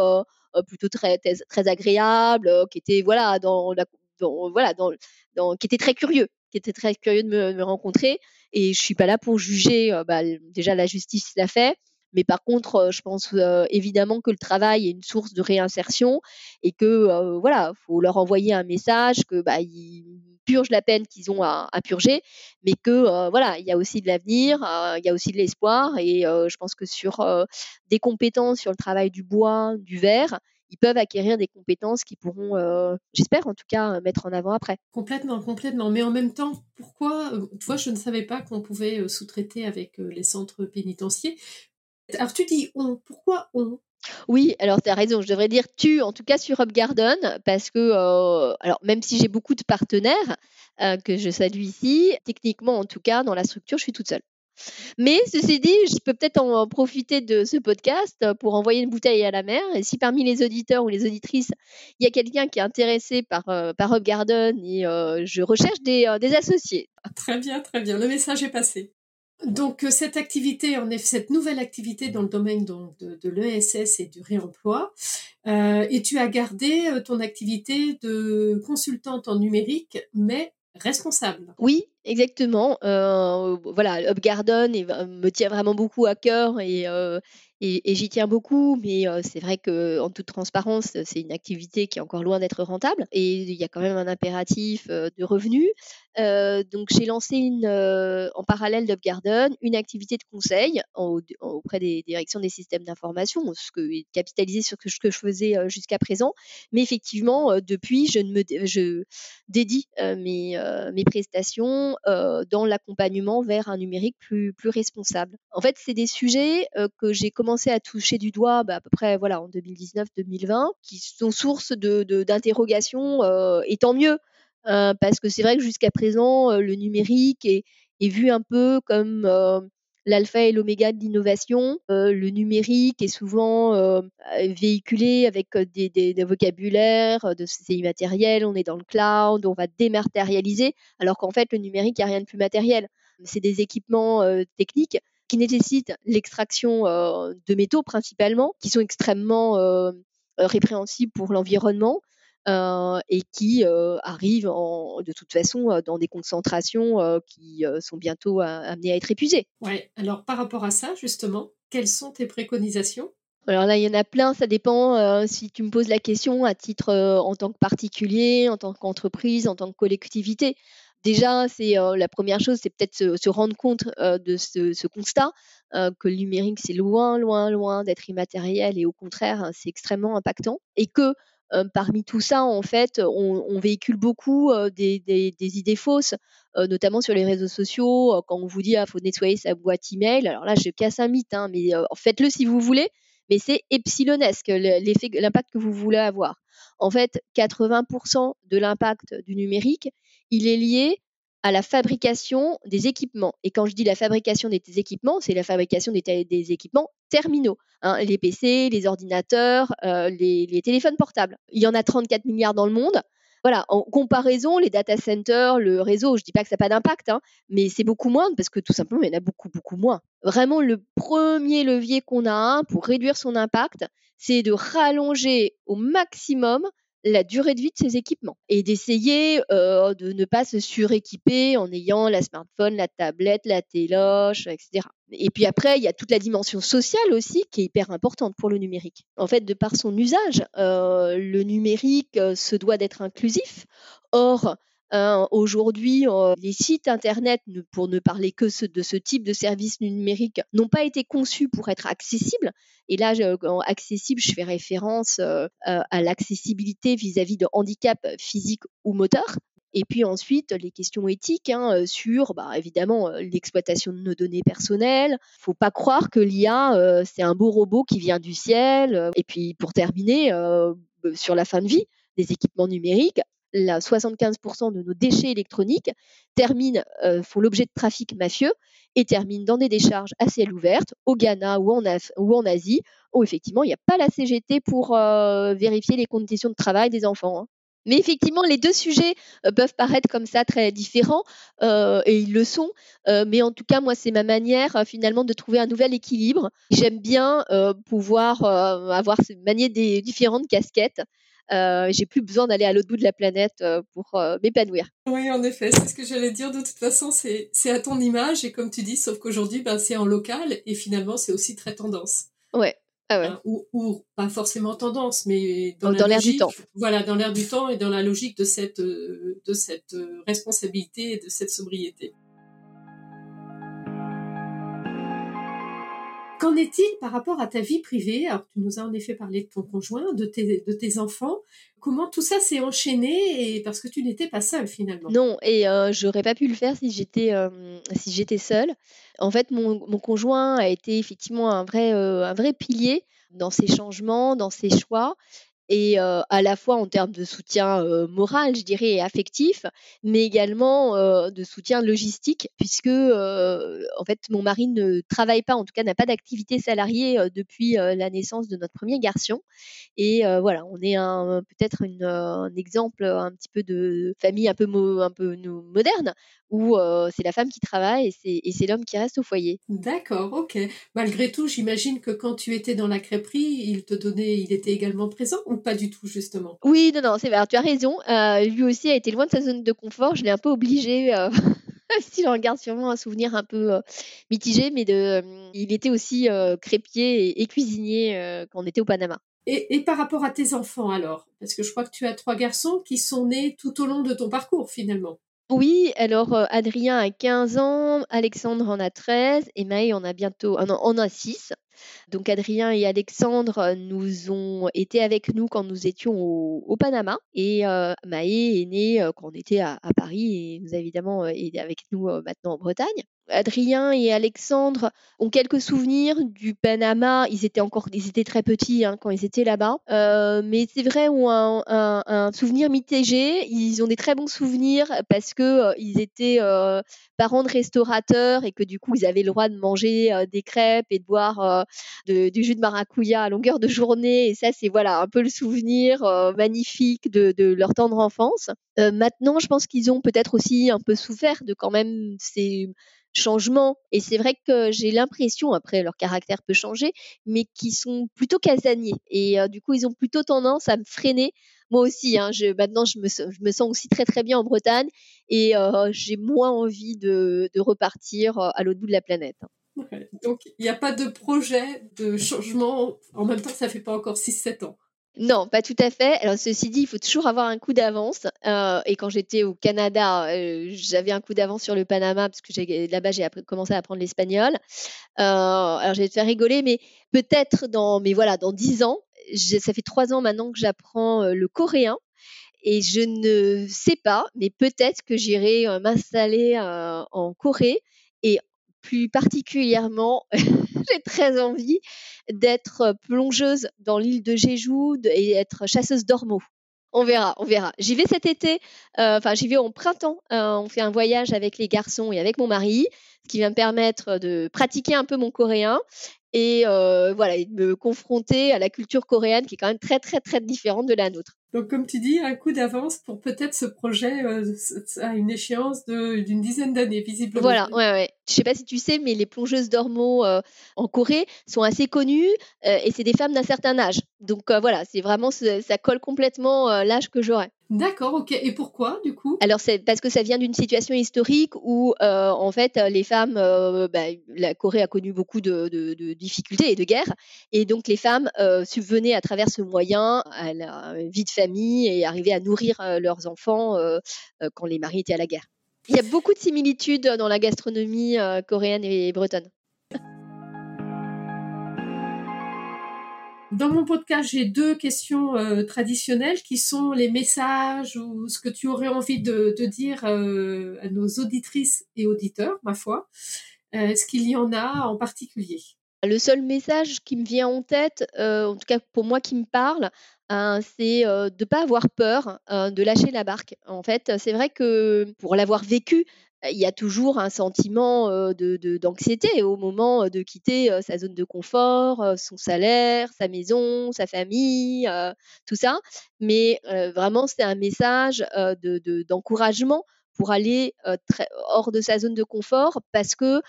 plutôt très, très, agréables, qui étaient voilà dans voilà, dans, qui était très curieux, qui était très curieux de me, rencontrer. Et je suis pas là pour juger. Euh, bah, déjà, la justice l'a fait. Mais par contre, euh, je pense euh, évidemment que le travail est une source de réinsertion et que voilà, faut leur envoyer un message que bah, purgent la peine qu'ils ont à, purger, mais que voilà, il y a aussi de l'avenir, il y a aussi de l'espoir. Et je pense que sur des compétences sur le travail du bois, du verre, ils peuvent acquérir des compétences qui pourront, euh, j'espère en tout cas, mettre en avant après. Complètement, complètement. Mais en même temps, pourquoi, euh, vois, je ne savais pas qu'on pouvait euh, sous-traiter avec les centres pénitentiaires. Alors tu dis on, pourquoi on? Oui, alors tu as raison, je devrais dire tu, en tout cas sur UpGarden, parce que, alors même si j'ai beaucoup de partenaires que je salue ici, techniquement en tout cas, dans la structure, je suis toute seule. Mais ceci dit, je peux peut-être en profiter de ce podcast pour envoyer une bouteille à la mer. Et si parmi les auditeurs ou les auditrices, il y a quelqu'un qui est intéressé par, par UpGarden et je recherche des, associés. Très bien, très bien. Le message est passé. Donc cette activité, en effet, cette nouvelle activité dans le domaine de, de l'ESS et du réemploi, euh, et tu as gardé ton activité de consultante en numérique, mais responsable. Oui, exactement. Euh, voilà, UpGarden me tient vraiment beaucoup à cœur et, euh, et, j'y tiens beaucoup, mais c'est vrai qu'en toute transparence, c'est une activité qui est encore loin d'être rentable et il y a quand même un impératif de revenus. donc j'ai lancé en parallèle d'UpGarden une activité de conseil auprès des directions des systèmes d'information, ce que capitaliser sur ce que je faisais jusqu'à présent. Mais effectivement, depuis, je, ne me, je dédie mes, mes prestations dans l'accompagnement vers un numérique plus, plus responsable. En fait, c'est des sujets que j'ai commencé commencé à toucher du doigt bah, à peu près voilà, en 2019-2020, qui sont source d'interrogations, de, euh, et tant mieux, euh, parce que c'est vrai que jusqu'à présent, euh, le numérique est, est, vu un peu comme l'alpha et l'oméga de l'innovation. le numérique est souvent véhiculé avec des, des, vocabulaires de c'est immatériel, on est dans le cloud, on va dématérialiser, alors qu'en fait, le numérique, il n'y a rien de plus matériel. C'est des équipements techniques qui nécessitent l'extraction euh, de métaux principalement, qui sont extrêmement euh, euh, répréhensibles pour l'environnement. et qui arrivent de toute façon dans des concentrations qui sont bientôt amenées à être épuisées. Ouais. Alors par rapport à ça, justement, quelles sont tes préconisations? Alors là, il y en a plein, ça dépend si tu me poses la question à titre en tant que particulier, en tant qu'entreprise, en tant que collectivité. Déjà, c'est la première chose, c'est peut-être se, rendre compte de ce, constat que le numérique, c'est loin, loin, loin d'être immatériel et au contraire, hein, c'est extrêmement impactant. Et que parmi tout ça, en fait, on, véhicule beaucoup des, idées fausses, notamment sur les réseaux sociaux. quand on vous dit ah, faut nettoyer sa boîte email, alors là, je casse un mythe, hein, mais faites-le si vous voulez, mais c'est epsilonesque l'impact que vous voulez avoir. En fait, 80% de l'impact du numérique, il est lié à la fabrication des équipements. Et quand je dis la fabrication des équipements, c'est la fabrication des, équipements terminaux. Hein, les PC, les ordinateurs, euh, les, téléphones portables. Il y en a 34 milliards dans le monde voilà, en comparaison, les data centers, le réseau, je ne dis pas que ça n'a pas d'impact, hein, mais c'est beaucoup moins parce que tout simplement, il y en a beaucoup, beaucoup moins. Vraiment, le premier levier qu'on a pour réduire son impact, c'est de rallonger au maximum la durée de vie de ces équipements et d'essayer euh, de ne pas se suréquiper en ayant la smartphone, la tablette, la téloche, etc. Et puis après, il y a toute la dimension sociale aussi qui est hyper importante pour le numérique. En fait, de par son usage, euh, le numérique euh, se doit d'être inclusif. Or, Hein, aujourd'hui, euh, les sites Internet, pour ne parler que de ce type de service numérique, n'ont pas été conçus pour être accessibles. Et là, accessible, je fais référence euh, à l'accessibilité vis-à-vis de handicap physique ou moteur. Et puis ensuite, les questions éthiques hein, sur, bah, évidemment, euh, l'exploitation de nos données personnelles. Il Faut pas croire que l'IA, c'est un beau robot qui vient du ciel. Et puis, pour terminer, sur la fin de vie des équipements numériques, 75% de nos déchets électroniques terminent, euh, font l'objet de trafic mafieux et terminent dans des décharges à ciel ouvert au Ghana ou en, ou en Asie, où effectivement il n'y a pas la CGT pour euh, vérifier les conditions de travail des enfants. Hein. Mais effectivement, les deux sujets euh, peuvent paraître comme ça très différents, et ils le sont. mais en tout cas, moi, c'est ma manière finalement de trouver un nouvel équilibre. J'aime bien pouvoir avoir manier des différentes casquettes euh, j'ai plus besoin d'aller à l'autre bout de la planète euh, pour euh, m'épanouir. Oui, en effet, c'est ce que j'allais dire. De toute façon, c'est à ton image et comme tu dis, sauf qu'aujourd'hui, ben, c'est en local et finalement, c'est aussi très tendance. Ouais. Ah ouais. Hein, ou, ou, pas forcément tendance, mais dans, l'air du temps. Voilà, dans l'air du temps et dans la logique de cette, de cette responsabilité et de cette sobriété. Qu'en est-il par rapport à ta vie privée? Alors, tu nous as en effet parlé de ton conjoint, de tes, de tes enfants. Comment tout ça s'est enchaîné et parce que tu n'étais pas seule finalement? Non, et euh, j'aurais pas pu le faire si j'étais euh, si j'étais seule. En fait, mon, mon, conjoint a été effectivement un vrai euh, un vrai pilier dans ses changements, dans ses choix et à la fois en termes de soutien moral, je dirais, et affectif, mais également de soutien logistique, puisque en fait mon mari ne travaille pas, en tout cas n'a pas d'activité salariée depuis la naissance de notre premier garçon. Et voilà, on est peut-être un exemple un petit peu de famille un peu, un peu moderne, où c'est la femme qui travaille et c'est l'homme qui reste au foyer. D'accord, ok. Malgré tout, j'imagine que quand tu étais dans la crêperie, il te donnait, il était également présent pas du tout justement Oui, non, non, c'est vrai. Tu as raison. lui aussi a été loin de sa zone de confort. Je l'ai un peu obligé. <laughs> si j'en garde sûrement un souvenir un peu mitigé, mais de, il était aussi crépier et, cuisinier quand on était au Panama. Et, et, par rapport à tes enfants alors? Parce que je crois que tu as trois garçons qui sont nés tout au long de ton parcours finalement. Oui, alors, Adrien a 15 ans, Alexandre en a 13 et Maë en a bientôt ah en a 6. Donc Adrien et Alexandre nous ont été avec nous quand nous étions au Panama et Maë est née, quand on était à Paris et nous a évidemment, est avec nous, maintenant en Bretagne. Adrien et Alexandre ont quelques souvenirs du Panama. Ils étaient encore, ils étaient très petits hein, quand ils étaient là-bas, euh, mais c'est vrai ont un, un, souvenir mitigé. Ils ont des très bons souvenirs parce que euh, ils étaient euh, parents de restaurateurs et que du coup ils avaient le droit de manger des crêpes et de boire du jus de maracouya à longueur de journée. Et ça, c'est voilà un peu le souvenir magnifique de, leur tendre enfance. Maintenant, je pense qu'ils ont peut-être aussi un peu souffert de quand même ces changement. Et c'est vrai que j'ai l'impression, après leur caractère peut changer, mais qu'ils sont plutôt casaniers. Et euh, du coup, ils ont plutôt tendance à me freiner. Moi aussi, hein, je, maintenant, je me, je me, sens aussi très très bien en Bretagne et euh, j'ai moins envie de, de repartir euh, à l'autre bout de la planète. Donc, il n'y a pas de projet de changement. En même temps, ça fait pas encore 6-7 ans. Non, pas tout à fait. Alors ceci dit, il faut toujours avoir un coup d'avance. Euh, et quand j'étais au Canada, euh, j'avais un coup d'avance sur le Panama parce que là-bas j'ai commencé à apprendre l'espagnol. Euh, alors je vais te faire rigoler, mais peut-être dans, mais voilà, dans dix ans, ça fait trois ans maintenant que j'apprends le coréen. Et je ne sais pas, mais peut-être que j'irai m'installer en Corée et plus particulièrement, <laughs> <laughs> j'ai très envie d'être plongeuse dans l'île de Jeju et être chasseuse d'ormeaux. On verra, on verra. J'y vais cet été, euh, enfin j'y vais en printemps. Euh, on fait un voyage avec les garçons et avec mon mari, ce qui va me permettre de pratiquer un peu mon coréen et euh, voilà, de me confronter à la culture coréenne qui est quand même très très très différente de la nôtre. Donc, comme tu dis, un coup d'avance pour peut-être ce projet euh, à une échéance d'une dizaine d'années, visiblement. Voilà, ouais, ouais. Je sais pas si tu sais, mais les plongeuses d'ormeaux euh, en Corée sont assez connues euh, et c'est des femmes d'un certain âge. Donc voilà, c'est vraiment ça colle complètement l'âge que j'aurais. D'accord, ok. Et pourquoi, du coup? Alors, c'est parce que ça vient d'une situation historique où, euh, en fait, les femmes, euh, bah, la Corée a connu beaucoup de, difficultés et de guerres, et donc les femmes euh, subvenaient à travers ce moyen à la vie de famille et arrivaient à nourrir leurs enfants quand les maris étaient à la guerre. Il y a beaucoup de similitudes dans la gastronomie coréenne et bretonne. Dans mon podcast, j'ai deux questions euh, traditionnelles qui sont les messages ou ce que tu aurais envie de, dire euh, à nos auditrices et auditeurs, ma foi. Euh, est-ce qu'il y en a en particulier? Le seul message qui me vient en tête, en tout cas pour moi qui me parle, hein, c'est de ne pas avoir peur de lâcher la barque. En fait, c'est vrai que pour l'avoir vécu, il y a toujours un sentiment de, d'anxiété au moment de quitter sa zone de confort, son salaire, sa maison, sa famille, tout ça. Mais vraiment, c'est un message de, d'encouragement pour aller très, hors de sa zone de confort parce que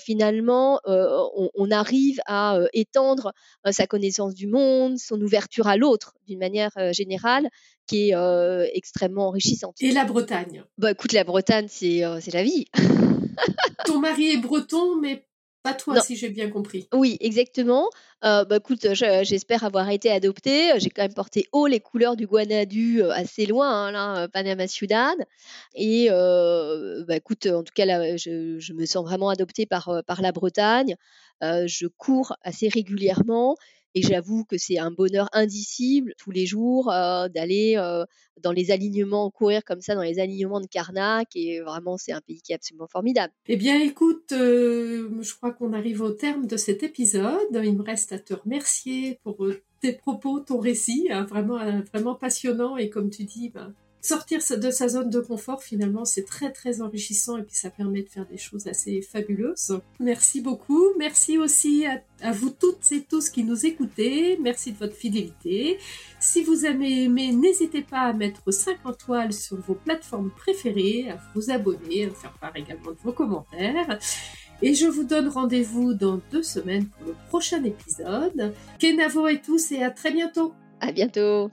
finalement, on, arrive à étendre sa connaissance du monde, son ouverture à l'autre d'une manière générale qui est extrêmement enrichissante. Et la Bretagne? Bah écoute, la Bretagne, c'est c'est la vie. Ton mari est breton, mais pas toi, si j'ai bien compris. Oui, exactement. Euh, bah, écoute, j'espère avoir été adoptée. J'ai quand même porté haut les couleurs du Guanadu assez loin, hein, là, Panama Ciudad. Et bah, écoute, en tout cas, là, je, je me sens vraiment adoptée par, par la Bretagne. je cours assez régulièrement Et j'avoue que c'est un bonheur indicible tous les jours d'aller dans les alignements, courir comme ça dans les alignements de Karnak. Et vraiment, c'est un pays qui est absolument formidable. Eh bien, écoute, je crois qu'on arrive au terme de cet épisode. Il me reste à te remercier pour tes propos, ton récit, hein, vraiment, vraiment passionnant. Et comme tu dis, ben, sortir de sa zone de confort, finalement, c'est très très enrichissant et puis ça permet de faire des choses assez fabuleuses. Merci beaucoup. Merci aussi à, vous toutes et tous qui nous écoutez. Merci de votre fidélité. Si vous avez aimé, n'hésitez pas à mettre 5 étoiles sur vos plateformes préférées, à vous abonner, à faire part également de vos commentaires. Et je vous donne rendez-vous dans deux semaines pour le prochain épisode. Kenavo et tous et à très bientôt. À bientôt.